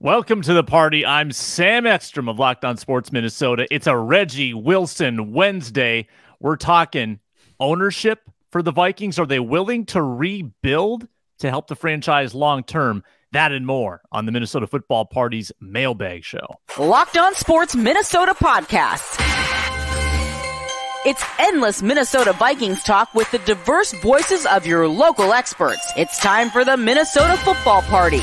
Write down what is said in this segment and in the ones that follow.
Welcome to the party. I'm Sam Ekstrom of Locked On Sports Minnesota. It's a Reggie Wilson Wednesday. We're talking ownership for the Vikings. Are they willing to rebuild to help the franchise long term? That and more on the Minnesota Football Party's mailbag show. Locked On Sports Minnesota podcast. It's endless Minnesota Vikings talk with the diverse voices of your local experts. It's time for the Minnesota Football Party.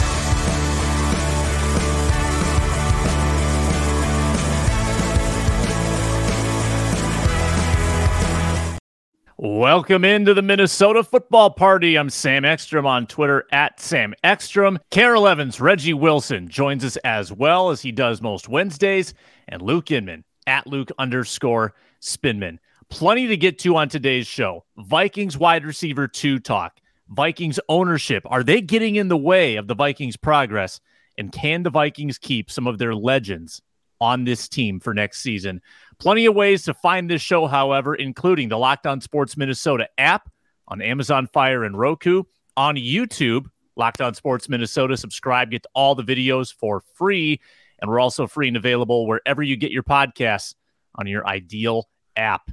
Welcome into the Minnesota football party. I'm Sam Ekstrom on Twitter at Sam Ekstrom. Kare 11's, Reggie Wilson joins us as well as he does most Wednesdays, and Luke Inman at Luke underscore Spinman. Plenty to get to on today's show. Vikings wide receiver two talk. Vikings ownership. Are they getting in the way of the Vikings' progress? And can the Vikings keep some of their legends on this team for next season? Plenty of ways to find this show, however, including the Locked On Sports Minnesota app on Amazon Fire and Roku, on YouTube, Locked On Sports Minnesota. Subscribe, get all the videos for free. And we're also free and available wherever you get your podcasts on your ideal app.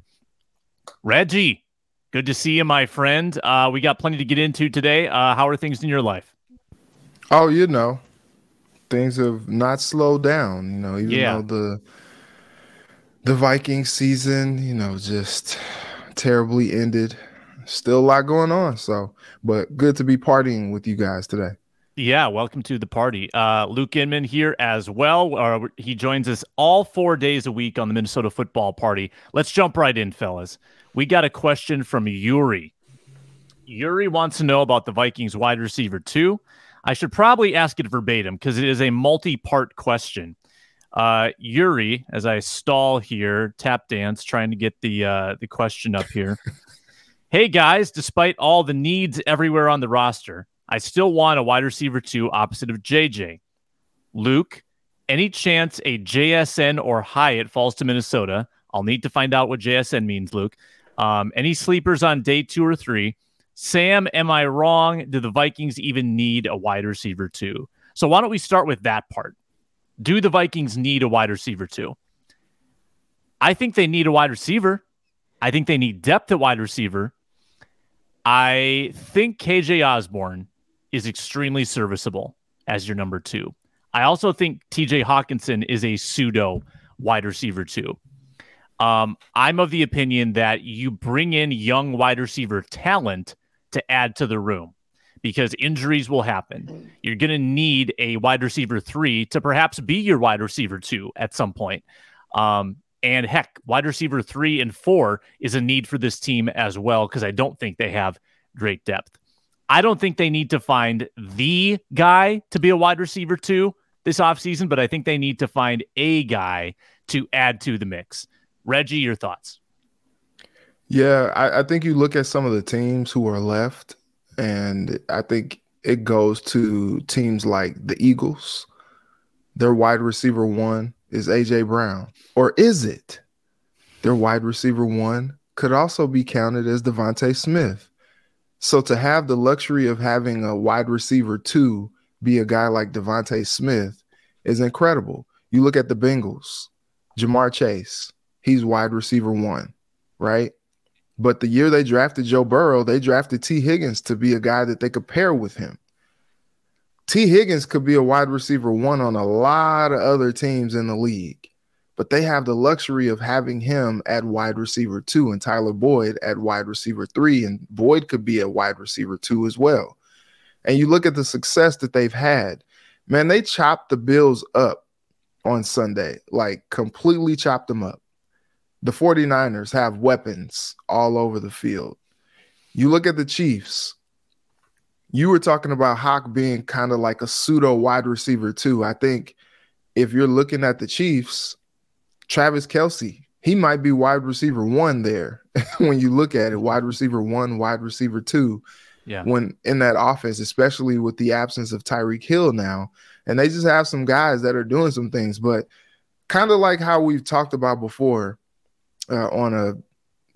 Reggie, good to see you, my friend. Uh, we got plenty to get into today. Uh, how are things in your life? Oh, you know, things have not slowed down. You know, even yeah. though the the Viking season, you know, just terribly ended. Still a lot going on. So, but good to be partying with you guys today. Yeah, welcome to the party. Uh, Luke Inman here as well. Uh, he joins us all four days a week on the Minnesota Football Party. Let's jump right in, fellas. We got a question from Yuri. Yuri wants to know about the Vikings wide receiver, too. I should probably ask it verbatim because it is a multi part question. Uh, Yuri, as I stall here, tap dance, trying to get the uh, the question up here. hey guys, despite all the needs everywhere on the roster, I still want a wide receiver two opposite of JJ. Luke, any chance a JSN or Hyatt falls to Minnesota? I'll need to find out what JSN means, Luke. Um, any sleepers on day two or three? Sam, am I wrong? Do the Vikings even need a wide receiver two? So why don't we start with that part? Do the Vikings need a wide receiver too? I think they need a wide receiver. I think they need depth at wide receiver. I think KJ Osborn is extremely serviceable as your number two. I also think TJ Hockenson is a pseudo wide receiver too. Um, I'm of the opinion that you bring in young wide receiver talent to add to the room because injuries will happen. You're going to need a wide receiver three to perhaps be your wide receiver two at some point. Um, and heck, wide receiver three and four is a need for this team as well because I don't think they have great depth. I don't think they need to find the guy to be a wide receiver two this offseason, but I think they need to find a guy to add to the mix. Reggie, your thoughts? Yeah, I, I think you look at some of the teams who are left and I think it goes to teams like the Eagles. Their wide receiver one is AJ Brown, or is it? Their wide receiver one could also be counted as DeVonta Smith. So to have the luxury of having a wide receiver two be a guy like DeVonta Smith is incredible. You look at the Bengals, Ja'Marr Chase, he's wide receiver one, right? But the year they drafted Joe Burrow, they drafted Tee Higgins to be a guy that they could pair with him. Tee Higgins could be a wide receiver one on a lot of other teams in the league, but they have the luxury of having him at wide receiver two and Tyler Boyd at wide receiver three, and Boyd could be a wide receiver two as well. And you look at the success that they've had, man, they chopped the Bills up on Sunday, like completely chopped them up the 49ers have weapons all over the field. You look at the Chiefs. You were talking about Hock being kind of like a pseudo wide receiver, too. I think if you're looking at the Chiefs, Travis Kelce, he might be wide receiver one there when you look at it, wide receiver one, wide receiver two. Yeah. When in that offense, especially with the absence of Tyreek Hill now, and they just have some guys that are doing some things, but kind of like how we've talked about before uh, on a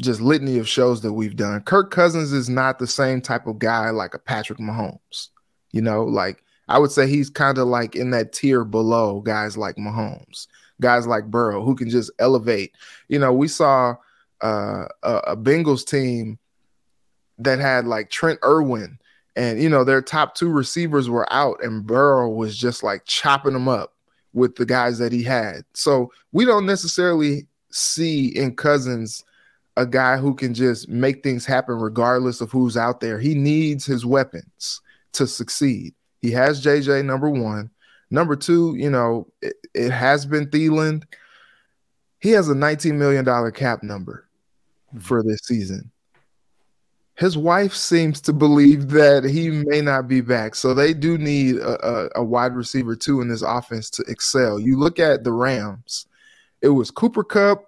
just litany of shows that we've done. Kirk Cousins is not the same type of guy like a Patrick Mahomes. You know, like I would say he's kind of like in that tier below guys like Mahomes, guys like Burrow, who can just elevate. You know, we saw uh, a, a Bengals team that had like Trent Irwin, and you know their top two receivers were out, and Burrow was just like chopping them up with the guys that he had. So we don't necessarily see in Cousins a guy who can just make things happen regardless of who's out there. He needs his weapons to succeed. He has JJ number one. Number two, you know, it, it has been Thielen. He has a $19 million cap number mm-hmm. for this season. His wife seems to believe that he may not be back. So they do need a, a, a wide receiver too in this offense to excel. You look at the Rams, it was Cooper Kupp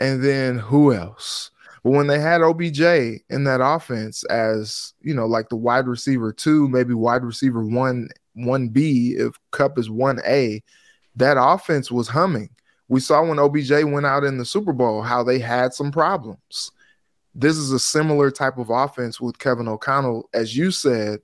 and then who else? But when they had OBJ in that offense as, you know, like the wide receiver two, maybe wide receiver one, one B, if Cup is one A, that offense was humming. We saw when OBJ went out in the Super Bowl how they had some problems. This is a similar type of offense with Kevin O'Connell. As you said,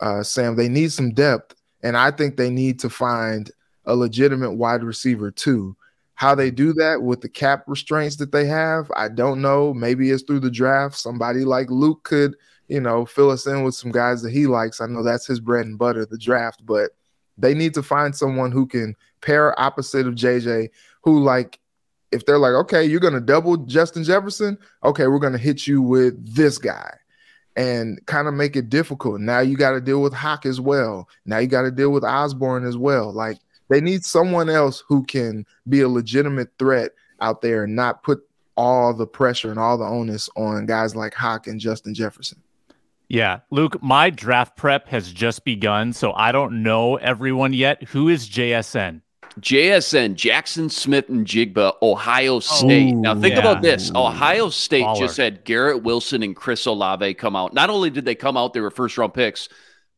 uh, Sam, they need some depth. And I think they need to find a legitimate wide receiver too. How they do that with the cap restraints that they have, I don't know. Maybe it's through the draft. Somebody like Luke could, you know, fill us in with some guys that he likes. I know that's his bread and butter, the draft, but they need to find someone who can pair opposite of JJ, who like if they're like, okay, you're gonna double Justin Jefferson, okay, we're gonna hit you with this guy and kind of make it difficult. Now you got to deal with Hock as well. Now you got to deal with Osborn as well. Like they need someone else who can be a legitimate threat out there and not put all the pressure and all the onus on guys like Hock and Justin Jefferson. Yeah, Luke, my draft prep has just begun, so I don't know everyone yet. Who is JSN? JSN, Jaxon Smith-Njigba, Ohio oh, State. Oh, now, think yeah. about this Ohio State Baller. just had Garrett Wilson and Chris Olave come out. Not only did they come out, they were first round picks,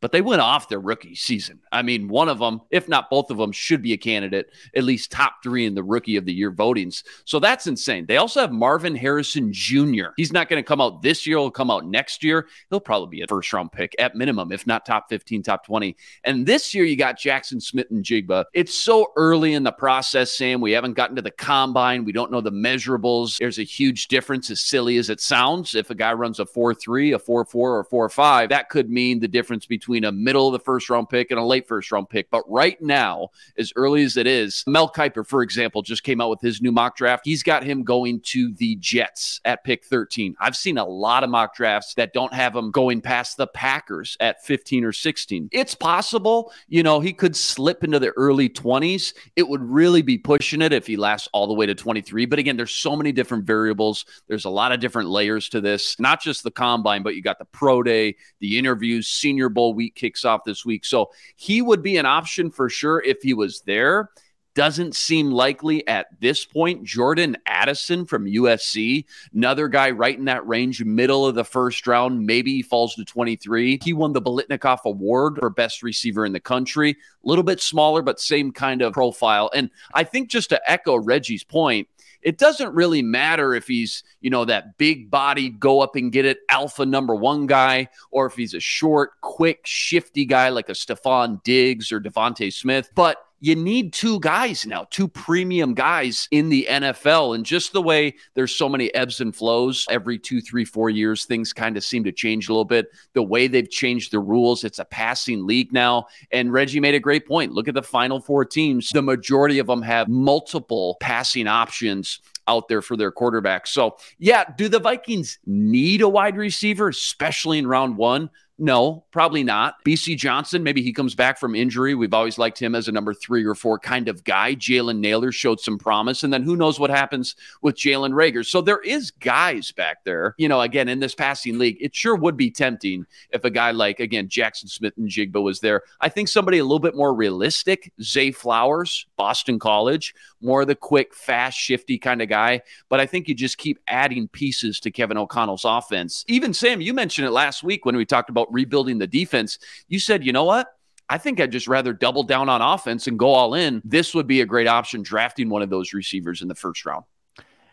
but they went off their rookie season. I mean, one of them, if not both of them, should be a candidate, at least top three in the rookie of the year votings. So that's insane. They also have Marvin Harrison Jr. He's not going to come out this year, he'll come out next year. He'll probably be a first round pick at minimum, if not top 15, top 20. And this year, you got Jaxon Smith-Njigba. It's so early in the process, Sam. We haven't gotten to the combine. We don't know the measurables. There's a huge difference, as silly as it sounds. If a guy runs a 4 3, a 4 4, or 4 5, that could mean the difference between between a middle of the first round pick and a late first round pick. But right now, as early as it is, Mel Kiper, for example, just came out with his new mock draft. He's got him going to the Jets at pick 13. I've seen a lot of mock drafts that don't have him going past the Packers at 15 or 16. It's possible, you know, he could slip into the early 20s. It would really be pushing it if he lasts all the way to 23. But again, there's so many different variables. There's a lot of different layers to this, not just the combine, but you got the pro day, the interviews, Senior Bowl week kicks off this week. So he would be an option for sure if he was there. Doesn't seem likely at this point. Jordan Addison from USC, another guy right in that range, middle of the first round. Maybe he falls to 23. He won the Biletnikoff Award for best receiver in the country. A little bit smaller, but same kind of profile. And I think just to echo Reggie's point, it doesn't really matter if he's, you know, that big bodied, go up and get it alpha number one guy, or if he's a short, quick, shifty guy like a Stefon Diggs or DeVonta Smith. But you need two guys now, two premium guys in the NFL. And just the way there's so many ebbs and flows every two, three, four years, things kind of seem to change a little bit. The way they've changed the rules, it's a passing league now. And Reggie made a great point. Look at the final four teams. The majority of them have multiple passing options out there for their quarterback. So, yeah, do the Vikings need a wide receiver, especially in round one? No, probably not. Bisi Johnson, maybe he comes back from injury. We've always liked him as a number three or four kind of guy. Jalen Nailor showed some promise. And then who knows what happens with Jalen Reagor. So there is guys back there. You know, again, in this passing league, it sure would be tempting if a guy like, again, Jaxon Smith-Njigba was there. I think somebody a little bit more realistic, Zay Flowers, Boston College, more of the quick, fast, shifty kind of guy. But I think you just keep adding pieces to Kevin O'Connell's offense. Even Sam, you mentioned it last week when we talked about rebuilding the defense. You said, you know what? I think I'd just rather double down on offense and go all in. This would be a great option drafting one of those receivers in the first round.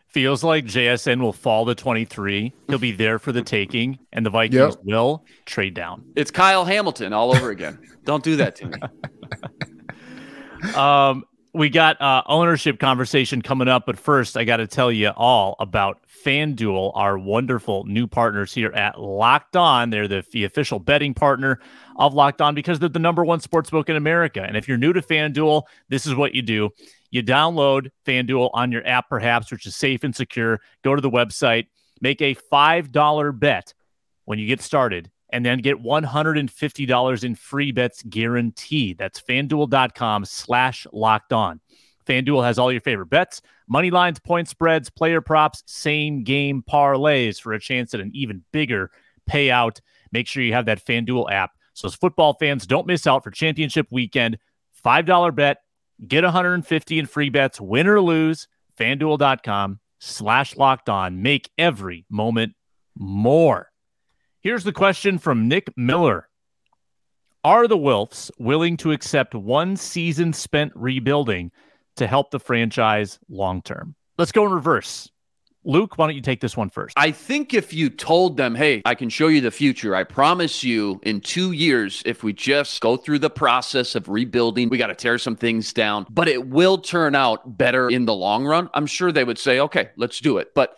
Feels like JSN will fall to 23. He'll be there for the taking, and the Vikings yep. will trade down. It's Kyle Hamilton all over again. Don't do that to me. um, we got uh, ownership conversation coming up, but first, I got to tell you all about FanDuel, our wonderful new partners here at Locked On. They're the, the official betting partner of Locked On because they're the number one sports book in America. And if you're new to FanDuel, this is what you do. You download FanDuel on your app, perhaps, which is safe and secure. Go to the website, make a $5 bet when you get started, and then get $150 in free bets guaranteed. That's fanduel.com slash locked on. FanDuel has all your favorite bets, money lines, point spreads, player props, same game parlays for a chance at an even bigger payout. Make sure you have that FanDuel app. So as football fans, don't miss out for championship weekend. $5 bet, get 150 in free bets, win or lose. FanDuel.com slash locked on. Make every moment more. Here's the question from Nick Miller. Are the Wilfs willing to accept one season spent rebuilding to help the franchise long term? Let's go in reverse. Luke, why don't you take this one first? I think if you told them, hey, I can show you the future, I promise you in two years, if we just go through the process of rebuilding, we got to tear some things down, but it will turn out better in the long run, I'm sure they would say, okay, let's do it. But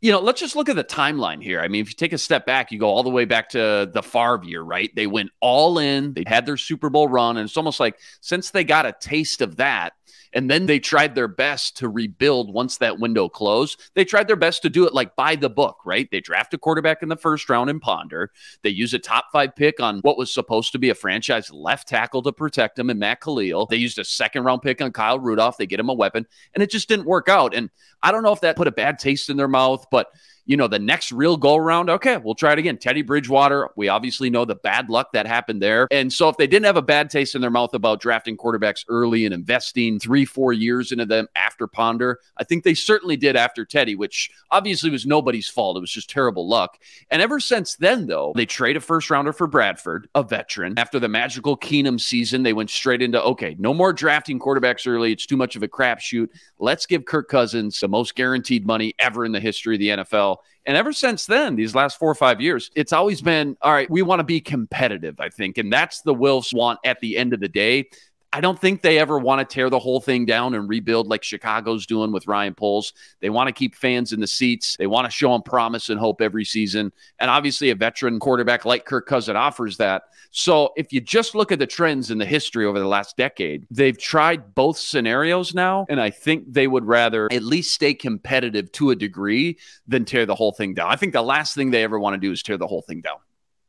you know, let's just look at the timeline here. I mean, if you take a step back, you go all the way back to the Favre year, right? They went all in, they had their Super Bowl run, and it's almost like since they got a taste of that, and then they tried their best to rebuild once that window closed. They tried their best to do it like by the book, right? They draft a quarterback in the first round in Ponder. They use a top five pick on what was supposed to be a franchise left tackle to protect him and Matt Kalil. They used a second round pick on Kyle Rudolph. They get him a weapon, and it just didn't work out. And I don't know if that put a bad taste in their mouth, but you know, the next real go around, okay, we'll try it again. Teddy Bridgewater, we obviously know the bad luck that happened there. And so if they didn't have a bad taste in their mouth about drafting quarterbacks early and investing three, four years into them after Ponder, I think they certainly did after Teddy, which obviously was nobody's fault. It was just terrible luck. And ever since then, though, they trade a first rounder for Bradford, a veteran. After the magical Keenum season, they went straight into okay, no more drafting quarterbacks early. It's too much of a crapshoot. Let's give Kirk Cousins the most guaranteed money ever in the history of the NFL. And ever since then, these last four or five years, it's always been all right, we want to be competitive, I think. And that's the Wilfs want at the end of the day. I don't think they ever want to tear the whole thing down and rebuild like Chicago's doing with Ryan Poles. They want to keep fans in the seats. They want to show them promise and hope every season. And obviously, a veteran quarterback like Kirk Cousin offers that. So if you just look at the trends in the history over the last decade, they've tried both scenarios now. And I think they would rather at least stay competitive to a degree than tear the whole thing down. I think the last thing they ever want to do is tear the whole thing down.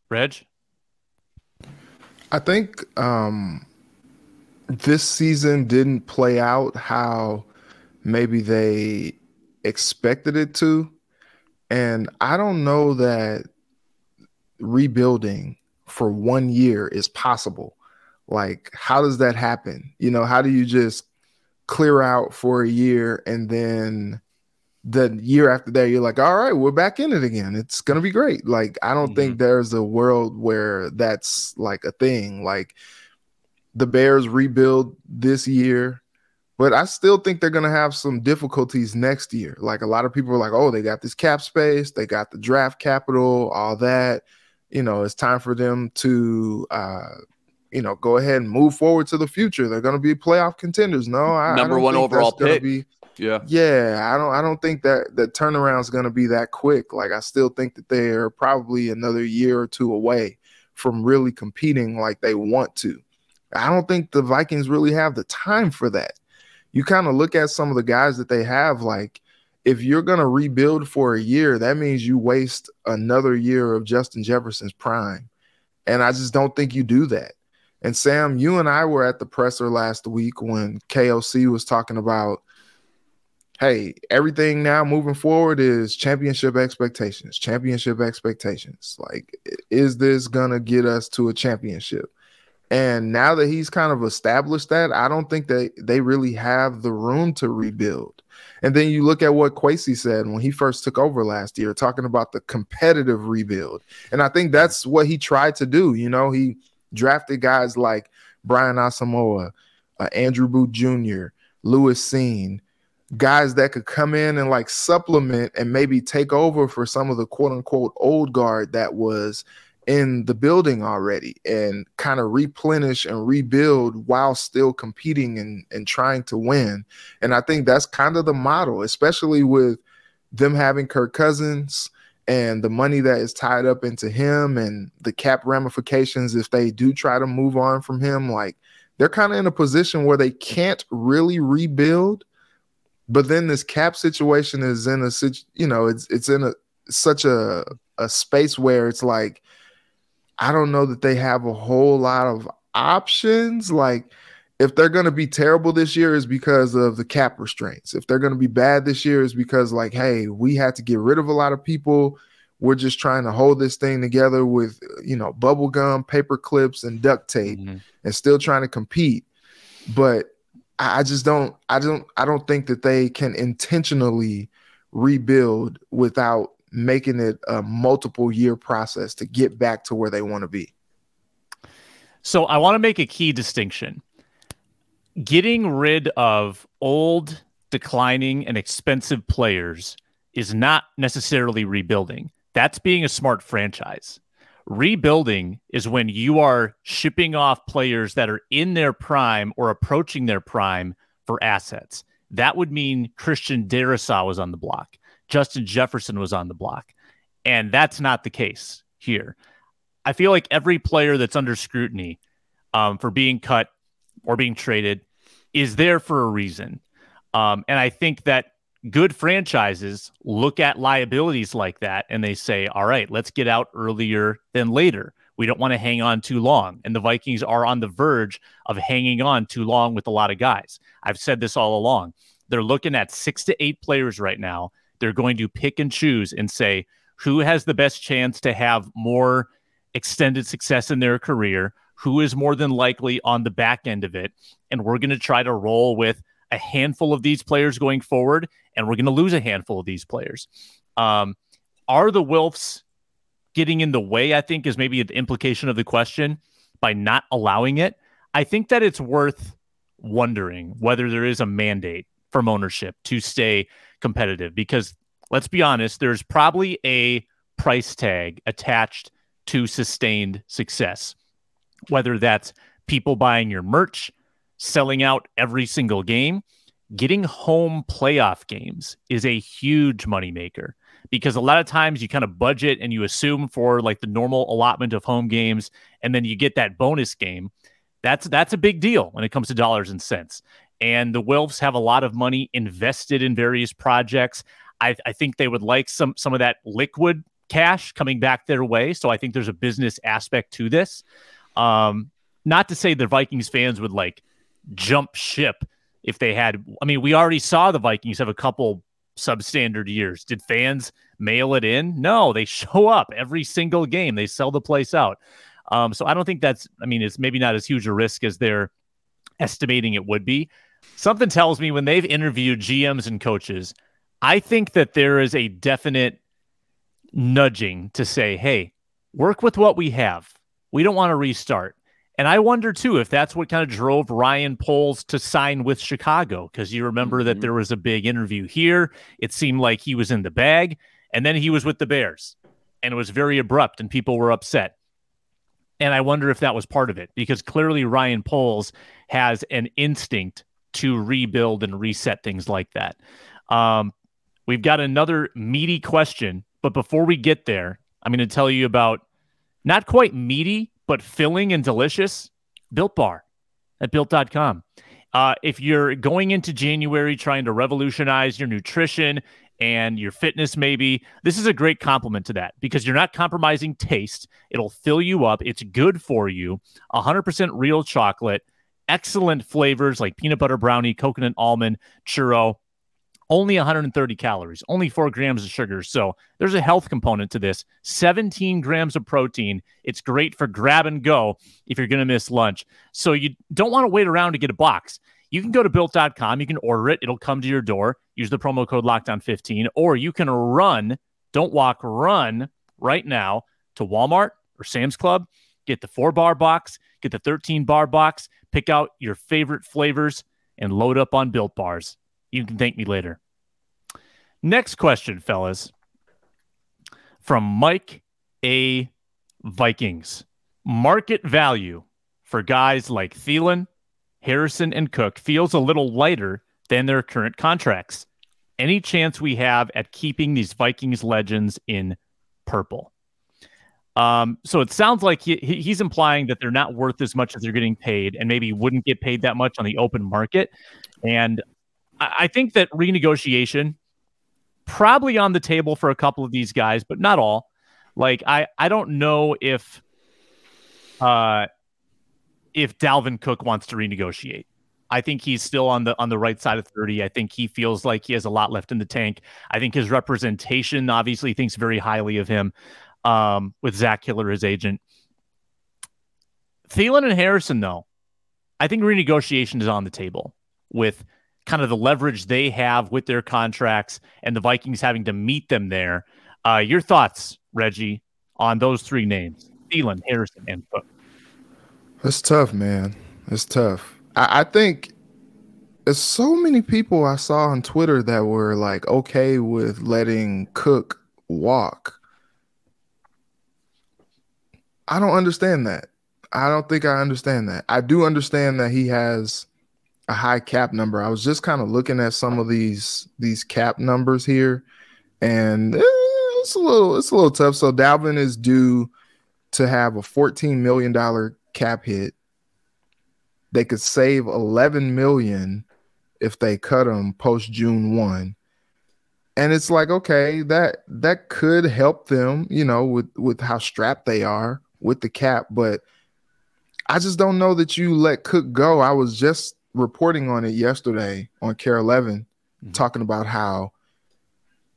Reg? I think um, this season didn't play out how maybe they expected it to. And I don't know that rebuilding for one year is possible. Like, how does that happen? You know, how do you just clear out for a year and then the year after that you're like all right we're back in it again it's gonna be great like i don't mm-hmm. think there's a world where that's like a thing like the Bears rebuild this year, but I still think they're going to have some difficulties next year. Like a lot of people are like, oh, they got this cap space, they got the draft capital, all that. You know, it's time for them to, uh, you know, go ahead and move forward to the future. They're going to be playoff contenders. No, I, number I one overall pick. Be, yeah, yeah. I don't. I don't think that the turnaround is going to be that quick. Like I still think that they are probably another year or two away from really competing like they want to. I don't think the Vikings really have the time for that. You kind of look at some of the guys that they have, like if you're going to rebuild for a year, that means you waste another year of Justin Jefferson's prime. And I just don't think you do that. And Sam, you and I were at the presser last week when KOC was talking about, hey, everything now moving forward is championship expectations, championship expectations. Like, is this going to get us to a championship? And now that he's kind of established that, I don't think that they really have the room to rebuild. And then you look at what Kwesi said when he first took over last year, talking about the competitive rebuild. And I think that's what he tried to do. You know, he drafted guys like Brian Asamoah, uh, Andrew Booth Jr., Lewis Cine, guys that could come in and like supplement and maybe take over for some of the quote unquote old guard that was in the building already and kind of replenish and rebuild while still competing and, and trying to win. And I think that's kind of the model, especially with them having Kirk Cousins and the money that is tied up into him and the cap ramifications if they do try to move on from him. Like they're kind of in a position where they can't really rebuild. But then this cap situation is in a you know, it's it's in a such a a space where it's like I don't know that they have a whole lot of options. Like, if they're going to be terrible this year, is because of the cap restraints. If they're going to be bad this year, is because like, hey, we had to get rid of a lot of people. We're just trying to hold this thing together with you know bubble gum, paper clips, and duct tape, mm-hmm. and still trying to compete. But I just don't, I don't, I don't think that they can intentionally rebuild without making it a multiple year process to get back to where they want to be. So I want to make a key distinction. Getting rid of old, declining, and expensive players is not necessarily rebuilding. That's being a smart franchise. Rebuilding is when you are shipping off players that are in their prime or approaching their prime for assets. That would mean Christian Darrisaw was on the block. Justin Jefferson was on the block. And that's not the case here. I feel like every player that's under scrutiny um, for being cut or being traded is there for a reason. Um, and I think that good franchises look at liabilities like that and they say, all right, let's get out earlier than later. We don't want to hang on too long. And the Vikings are on the verge of hanging on too long with a lot of guys. I've said this all along. They're looking at six to eight players right now they're going to pick and choose and say who has the best chance to have more extended success in their career, who is more than likely on the back end of it. And we're going to try to roll with a handful of these players going forward, and we're going to lose a handful of these players. Um, are the Wilfs getting in the way? I think is maybe the implication of the question by not allowing it. I think that it's worth wondering whether there is a mandate from ownership to stay competitive because let's be honest, there's probably a price tag attached to sustained success, whether that's people buying your merch, selling out every single game. Getting home playoff games is a huge moneymaker because a lot of times you kind of budget and you assume for like the normal allotment of home games, and then you get that bonus game. That's that's a big deal when it comes to dollars and cents and the Wilfs have a lot of money invested in various projects. I, I, think they would like some some of that liquid cash coming back their way. So I think there's a business aspect to this. Um, not to say the Vikings fans would like jump ship if they had. I mean, we already saw the Vikings have a couple substandard years. Did fans mail it in? No, they show up every single game. They sell the place out. Um, so I don't think that's. I mean, it's maybe not as huge a risk as they're estimating it would be. Something tells me when they've interviewed GMs and coaches, I think that there is a definite nudging to say, hey, work with what we have. We don't want to restart. And I wonder too if that's what kind of drove Ryan Poles to sign with Chicago, because you remember mm-hmm. that there was a big interview here. It seemed like he was in the bag, and then he was with the Bears, and it was very abrupt, and people were upset. And I wonder if that was part of it, because clearly Ryan Poles has an instinct to rebuild and reset things like that. Um, we've got another meaty question, but before we get there, I'm going to tell you about not quite meaty, but filling and delicious Built Bar at built.com. Uh, if you're going into January trying to revolutionize your nutrition and your fitness maybe this is a great complement to that because you're not compromising taste it'll fill you up it's good for you 100% real chocolate excellent flavors like peanut butter brownie coconut almond churro. Only 130 calories only 4 grams of sugar. So there's a health component to this. 17 grams of protein. It's great for grab and go if you're going to miss lunch. So you don't want to wait around to get a box. You can go to built.com, you can order it, it'll come to your door. Use the promo code lockedon15, or you can run, don't walk, run right now to Walmart or Sam's Club, get the four bar box, get the 13 bar box, pick out your favorite flavors, and load up on built bars. You can thank me later. Next question, fellas, from Mike A. Vikings. Market value for guys like Thielen, Harrison and Cook feels a little lighter than their current contracts. Any chance we have at keeping these Vikings legends in purple? Um, so it sounds like he, he's implying that they're not worth as much as they're getting paid and maybe wouldn't get paid that much on the open market. And I, think that renegotiation probably on the table for a couple of these guys, but not all. Like I, I don't know if uh if Dalvin Cook wants to renegotiate. I think he's still on the on the right side of 30. I think he feels like he has a lot left in the tank. I think his representation obviously thinks very highly of him um, with Zach Hiller, his agent. Thielen and Harrison, though, I think renegotiation is on the table with kind of the leverage they have with their contracts and the Vikings having to meet them there. Uh, your thoughts, Reggie, on those three names: Thielen, Harrison, and Cook. It's tough, man. It's tough. I, I think there's so many people I saw on Twitter that were like okay with letting Cook walk. I don't understand that. I don't think I understand that. I do understand that he has a high cap number. I was just kind of looking at some of these these cap numbers here, and eh, it's a little it's a little tough. So Dalvin is due to have a fourteen million dollar cap hit. They could save 11 million if they cut him post June 1. And it's like, okay, that that could help them, you know, with with how strapped they are with the cap, but I just don't know that you let Cook go. I was just reporting on it yesterday on Kare 11 mm-hmm. talking about how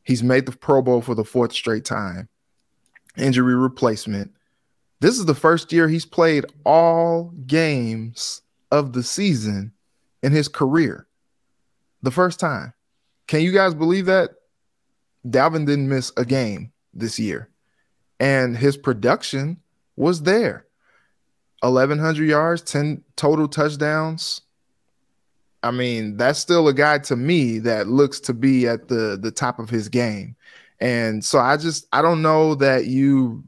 he's made the Pro Bowl for the fourth straight time. Injury replacement this is the first year he's played all games of the season in his career. The first time. Can you guys believe that? Dalvin didn't miss a game this year. And his production was there 1,100 yards, 10 total touchdowns. I mean, that's still a guy to me that looks to be at the the top of his game. And so I just I don't know that you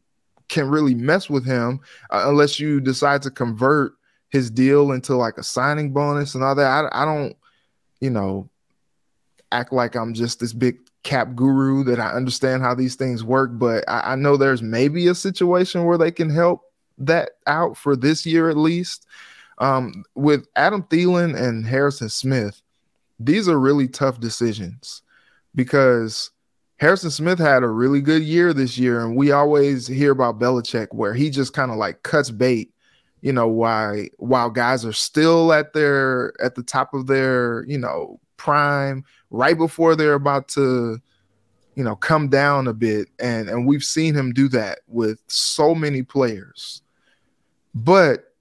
can really mess with him uh, unless you decide to convert his deal into like a signing bonus and all that. I, I don't, you know, act like I'm just this big cap guru that I understand how these things work, but I, I know there's maybe a situation where they can help that out for this year at least. Um, with Adam Thielen and Harrison Smith, these are really tough decisions because Harrison Smith had a really good year this year, and we always hear about Belichick where he just kind of like cuts bait, you know, why while guys are still at their at the top of their, you know, prime, right before they're about to, you know, come down a bit. And and we've seen him do that with so many players. But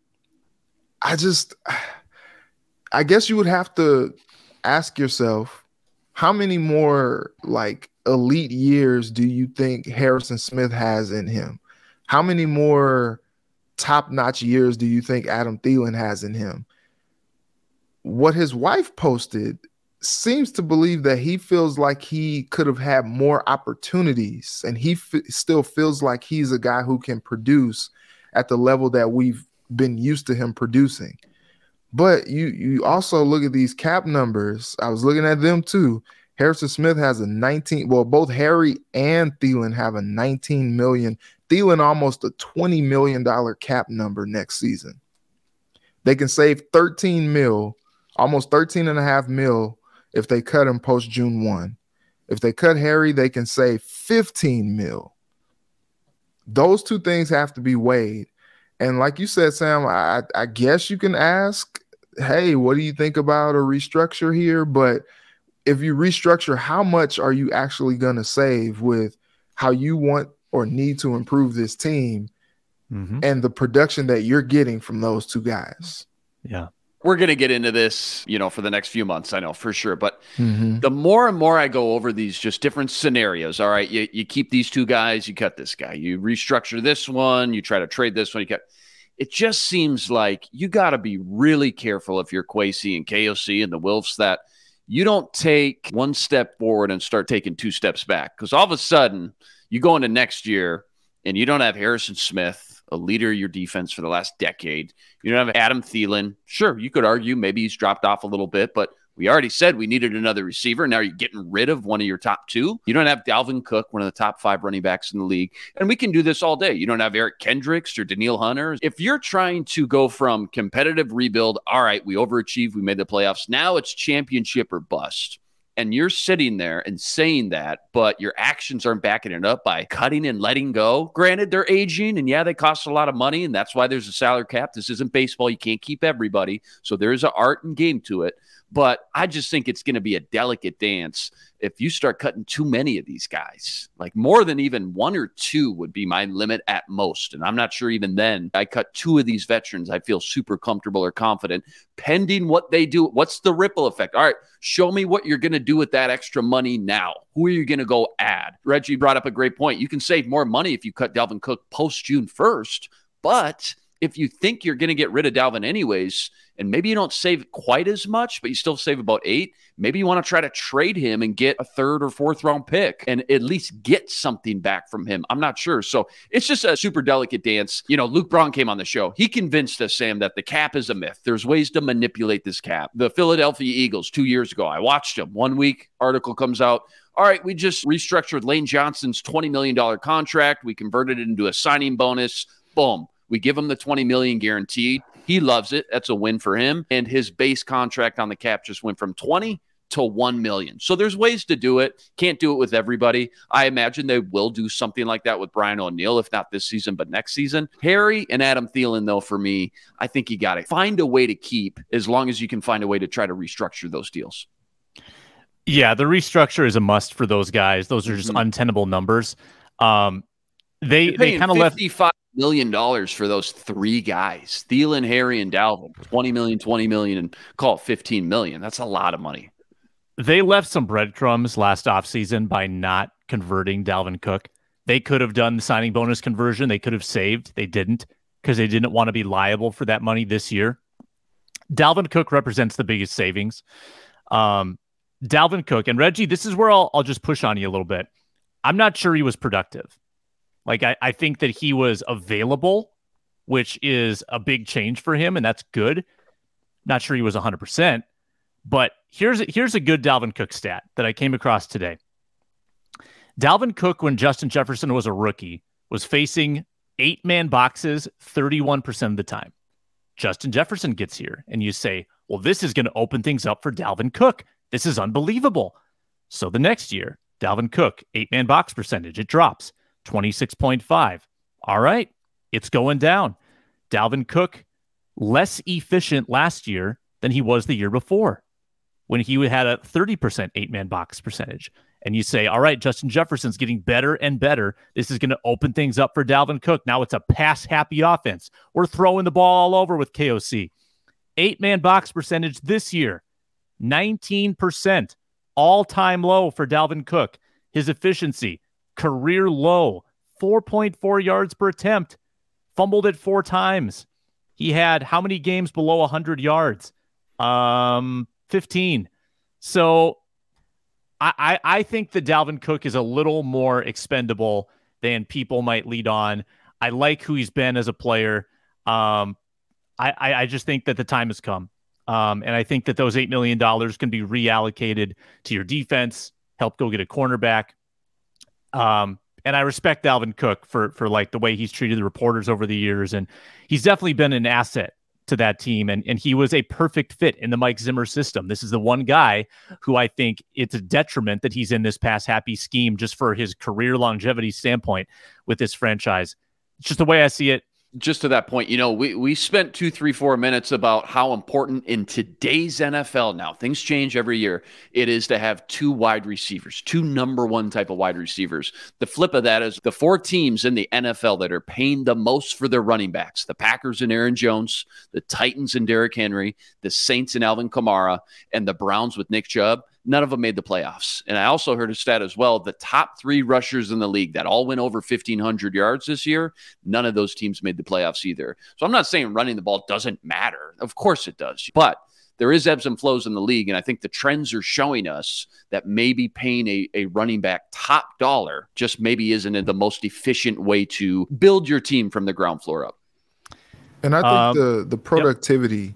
I just I guess you would have to ask yourself how many more like elite years do you think Harrison Smith has in him? How many more top notch years do you think Adam Thielen has in him? What his wife posted seems to believe that he feels like he could have had more opportunities and he f- still feels like he's a guy who can produce at the level that we've been used to him producing. But you you also look at these cap numbers. I was looking at them too. Harrison Smith has a 19. Well, both Harry and Thielen have a 19 million. Thielen almost a 20 million dollar cap number next season. They can save 13 mil, almost 13 and a half mil if they cut him post June 1. If they cut Harry, they can save 15 mil. Those two things have to be weighed. And like you said, Sam, I, I guess you can ask, hey, what do you think about a restructure here? But if you restructure, how much are you actually going to save with how you want or need to improve this team mm-hmm. and the production that you're getting from those two guys? Yeah we're going to get into this, you know, for the next few months, I know for sure. But mm-hmm. the more and more I go over these just different scenarios, all right, you, you keep these two guys, you cut this guy, you restructure this one, you try to trade this one, you cut. It just seems like you got to be really careful if you're Kwesi and KOC and the Wilfs that you don't take one step forward and start taking two steps back. Because all of a sudden, you go into next year and you don't have Harrison Smith a leader of your defense for the last decade. You don't have Adam Thielen. Sure, you could argue maybe he's dropped off a little bit, but we already said we needed another receiver. Now you're getting rid of one of your top two. You don't have Dalvin Cook, one of the top five running backs in the league. And we can do this all day. You don't have Eric Kendricks or Danielle Hunter. If you're trying to go from competitive rebuild, all right, we overachieved, we made the playoffs. Now it's championship or bust and you're sitting there and saying that, but your actions aren't backing it up by cutting and letting go. Granted, they're aging and yeah, they cost a lot of money, and that's why there's a salary cap. This isn't baseball. You can't keep everybody. So there is an art and game to it. But I just think it's going to be a delicate dance if you start cutting too many of these guys. Like more than even one or two would be my limit at most. And I'm not sure even then I cut two of these veterans. I feel super comfortable or confident pending what they do. What's the ripple effect? All right, show me what you're going to do with that extra money now. Who are you going to go add? Reggie brought up a great point. You can save more money if you cut Dalvin Cook post June 1st, but if you think you're going to get rid of Dalvin anyways, and maybe you don't save quite as much, but you still save about eight, maybe you want to try to trade him and get a third or fourth round pick and at least get something back from him. I'm not sure. So it's just a super delicate dance. You know, Luke Braun came on the show. He convinced us, Sam, that the cap is a myth. There's ways to manipulate this cap. The Philadelphia Eagles, two years ago, I watched them. One week, article comes out all right, we just restructured Lane Johnson's $20 million contract. We converted it into a signing bonus. Boom. We give him the 20 million guaranteed. He loves it. That's a win for him. And his base contract on the cap just went from 20 to 1 million. So there's ways to do it. Can't do it with everybody. I imagine they will do something like that with Brian O'Neill, if not this season, but next season. Harry and Adam Thielen, though, for me, I think you got to find a way to keep as long as you can find a way to try to restructure those deals. Yeah, the restructure is a must for those guys. Those are just mm-hmm. untenable numbers. Um, they they kind of left million dollars for those three guys Thielen, Harry, and Dalvin 20 million, 20 million, and call it 15 million. That's a lot of money. They left some breadcrumbs last offseason by not converting Dalvin Cook. They could have done the signing bonus conversion. They could have saved. They didn't because they didn't want to be liable for that money this year. Dalvin Cook represents the biggest savings. Um, Dalvin Cook and Reggie, this is where I'll, I'll just push on you a little bit. I'm not sure he was productive. Like I, I think that he was available, which is a big change for him, and that's good. Not sure he was 100%, but here's here's a good Dalvin Cook stat that I came across today. Dalvin Cook, when Justin Jefferson was a rookie, was facing eight man boxes 31% of the time. Justin Jefferson gets here, and you say, well, this is going to open things up for Dalvin Cook. This is unbelievable. So the next year, Dalvin Cook, eight man box percentage, it drops. 26.5. All right, it's going down. Dalvin Cook, less efficient last year than he was the year before when he had a 30% eight man box percentage. And you say, all right, Justin Jefferson's getting better and better. This is going to open things up for Dalvin Cook. Now it's a pass happy offense. We're throwing the ball all over with KOC. Eight man box percentage this year, 19%, all time low for Dalvin Cook. His efficiency, career low, 4.4 yards per attempt, fumbled it four times. He had how many games below 100 yards? Um, 15. So I, I, think that Dalvin Cook is a little more expendable than people might lead on. I like who he's been as a player. Um, I, I, I just think that the time has come. Um, and I think that those $8 million can be reallocated to your defense, help go get a cornerback, um, and I respect Dalvin Cook for for like the way he's treated the reporters over the years, and he's definitely been an asset to that team, and and he was a perfect fit in the Mike Zimmer system. This is the one guy who I think it's a detriment that he's in this pass happy scheme just for his career longevity standpoint with this franchise. It's just the way I see it just to that point, you know, we, we spent two, three, four minutes about how important in today's NFL now, things change every year, it is to have two wide receivers, two number one type of wide receivers. The flip of that is the four teams in the NFL that are paying the most for their running backs the Packers and Aaron Jones, the Titans and Derrick Henry, the Saints and Alvin Kamara, and the Browns with Nick Chubb none of them made the playoffs. And I also heard a stat as well the top three rushers in the league that all went over 1,500 yards this year, none of those teams made the playoffs either. So I'm not saying running the ball doesn't matter. Of course it does. But there is ebbs and flows in the league. And I think the trends are showing us that maybe paying a, a running back top dollar just maybe isn't the most efficient way to build your team from the ground floor up. And I think um, the the productivity yep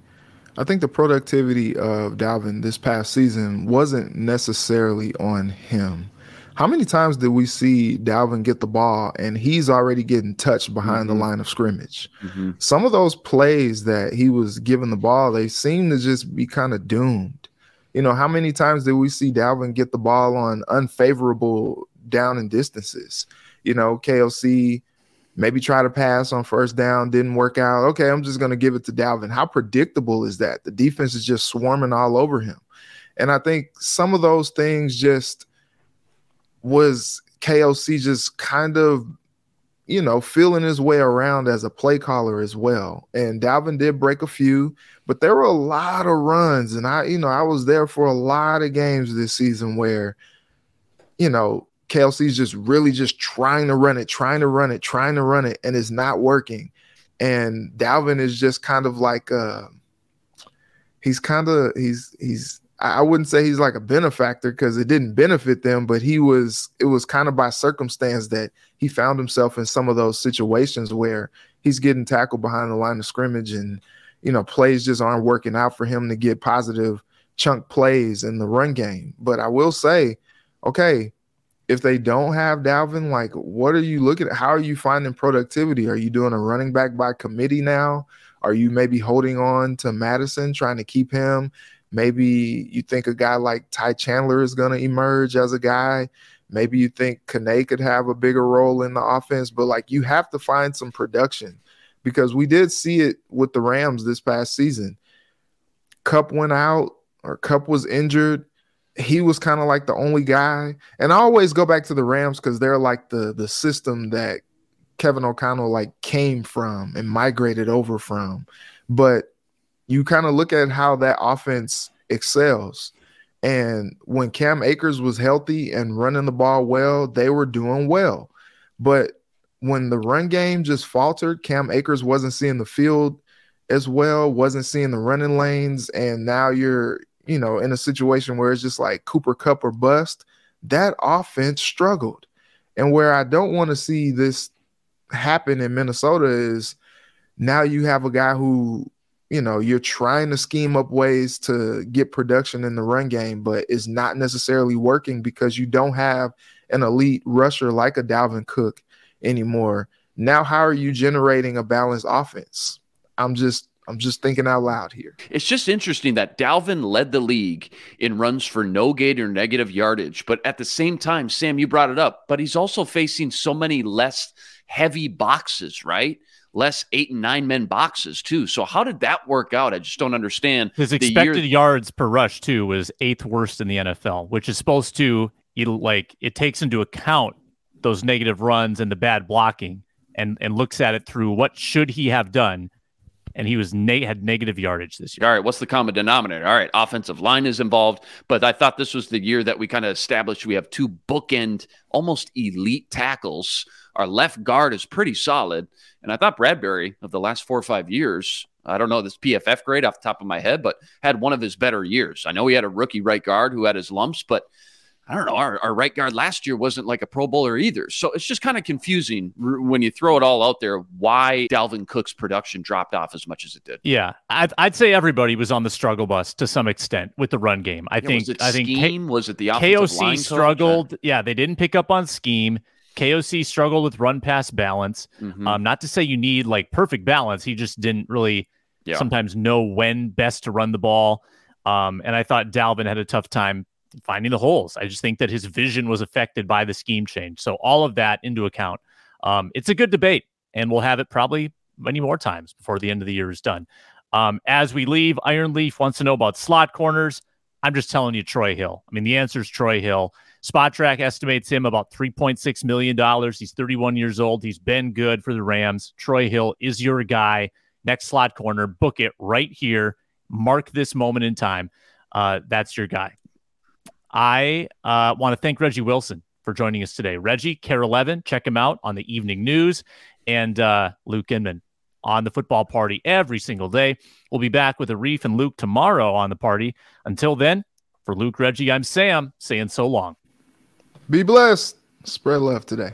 I think the productivity of Dalvin this past season wasn't necessarily on him. How many times did we see Dalvin get the ball and he's already getting touched behind mm-hmm. the line of scrimmage? Mm-hmm. Some of those plays that he was given the ball, they seem to just be kind of doomed. You know, how many times did we see Dalvin get the ball on unfavorable down and distances? You know, KOC maybe try to pass on first down, didn't work out. Okay, I'm just going to give it to Dalvin. How predictable is that? The defense is just swarming all over him. And I think some of those things just was KOC just kind of, you know, feeling his way around as a play caller as well. And Dalvin did break a few, but there were a lot of runs. And I, you know, I was there for a lot of games this season where, you know, KOC's just really just trying to run it, trying to run it, trying to run it, and it's not working. And Dalvin is just kind of like uh he's kind of he's he's I wouldn't say he's like a benefactor because it didn't benefit them, but he was it was kind of by circumstance that he found himself in some of those situations where he's getting tackled behind the line of scrimmage and you know plays just aren't working out for him to get positive chunk plays in the run game. But I will say, okay, if they don't have Dalvin, like what are you looking at? How are you finding productivity? Are you doing a running back by committee now? Are you maybe holding on to Mattison, trying to keep him? Maybe you think a guy like Ty Chandler is going to emerge as a guy. Maybe you think Kane could have a bigger role in the offense, but like you have to find some production because we did see it with the Rams this past season. Kupp went out or Kupp was injured he was kind of like the only guy. And I always go back to the Rams because they're like the the system that Kevin O'Connell like came from and migrated over from. But you kind of look at how that offense excels. And when Cam Akers was healthy and running the ball well, they were doing well. But when the run game just faltered, Cam Akers wasn't seeing the field as well, wasn't seeing the running lanes, and now you're you know, in a situation where it's just like Cooper Kupp or bust, that offense struggled. And where I don't want to see this happen in Minnesota is now you have a guy who, you know, you're trying to scheme up ways to get production in the run game, but it's not necessarily working because you don't have an elite rusher like a Dalvin Cook anymore. Now, how are you generating a balanced offense? I'm just I'm just thinking out loud here. It's just interesting that Dalvin led the league in runs for no gain or negative yardage. But at the same time, Sam, you brought it up, but he's also facing so many less heavy boxes, right? Less eight and nine men boxes, too. So, how did that work out? I just don't understand. His expected year- yards per rush, too, was eighth worst in the NFL, which is supposed to, like, it takes into account those negative runs and the bad blocking and, and looks at it through what should he have done and he was na- had negative yardage this year. All right, what's the common denominator? All right, offensive line is involved, but I thought this was the year that we kind of established we have two bookend, almost elite tackles. Our left guard is pretty solid, and I thought Bradbury of the last four or five years. I don't know this PFF grade off the top of my head, but had one of his better years. I know he had a rookie right guard who had his lumps, but I don't know. Our, our right guard last year wasn't like a Pro Bowler either. So it's just kind of confusing when you throw it all out there why Dalvin Cook's production dropped off as much as it did. Yeah. I'd, I'd say everybody was on the struggle bus to some extent with the run game. I yeah, think, I think, scheme? K- was it the opposite? KOC struggled? Yeah. They didn't pick up on scheme. KOC struggled with run pass balance. Mm-hmm. Um, not to say you need like perfect balance. He just didn't really yeah. sometimes know when best to run the ball. Um, and I thought Dalvin had a tough time finding the holes. I just think that his vision was affected by the scheme change. So all of that into account, um, it's a good debate, and we'll have it probably many more times before the end of the year is done. Um, as we leave, Iron Leaf wants to know about slot corners. I'm just telling you, Troy Hill. I mean, the answer is Troy Hill. Spotrac estimates him about $3.6 million. He's 31 years old. He's been good for the Rams. Troy Hill is your guy. Next slot corner. Book it right here. Mark this moment in time. Uh, that's your guy. I uh, want to thank Reggie Wilson for joining us today. Reggie, Kare 11, check him out on the evening news. And uh, Luke Inman on the football party every single day. We'll be back with Arif and Luke tomorrow on the party. Until then, for Luke Reggie, I'm Sam saying so long. Be blessed. Spread love today.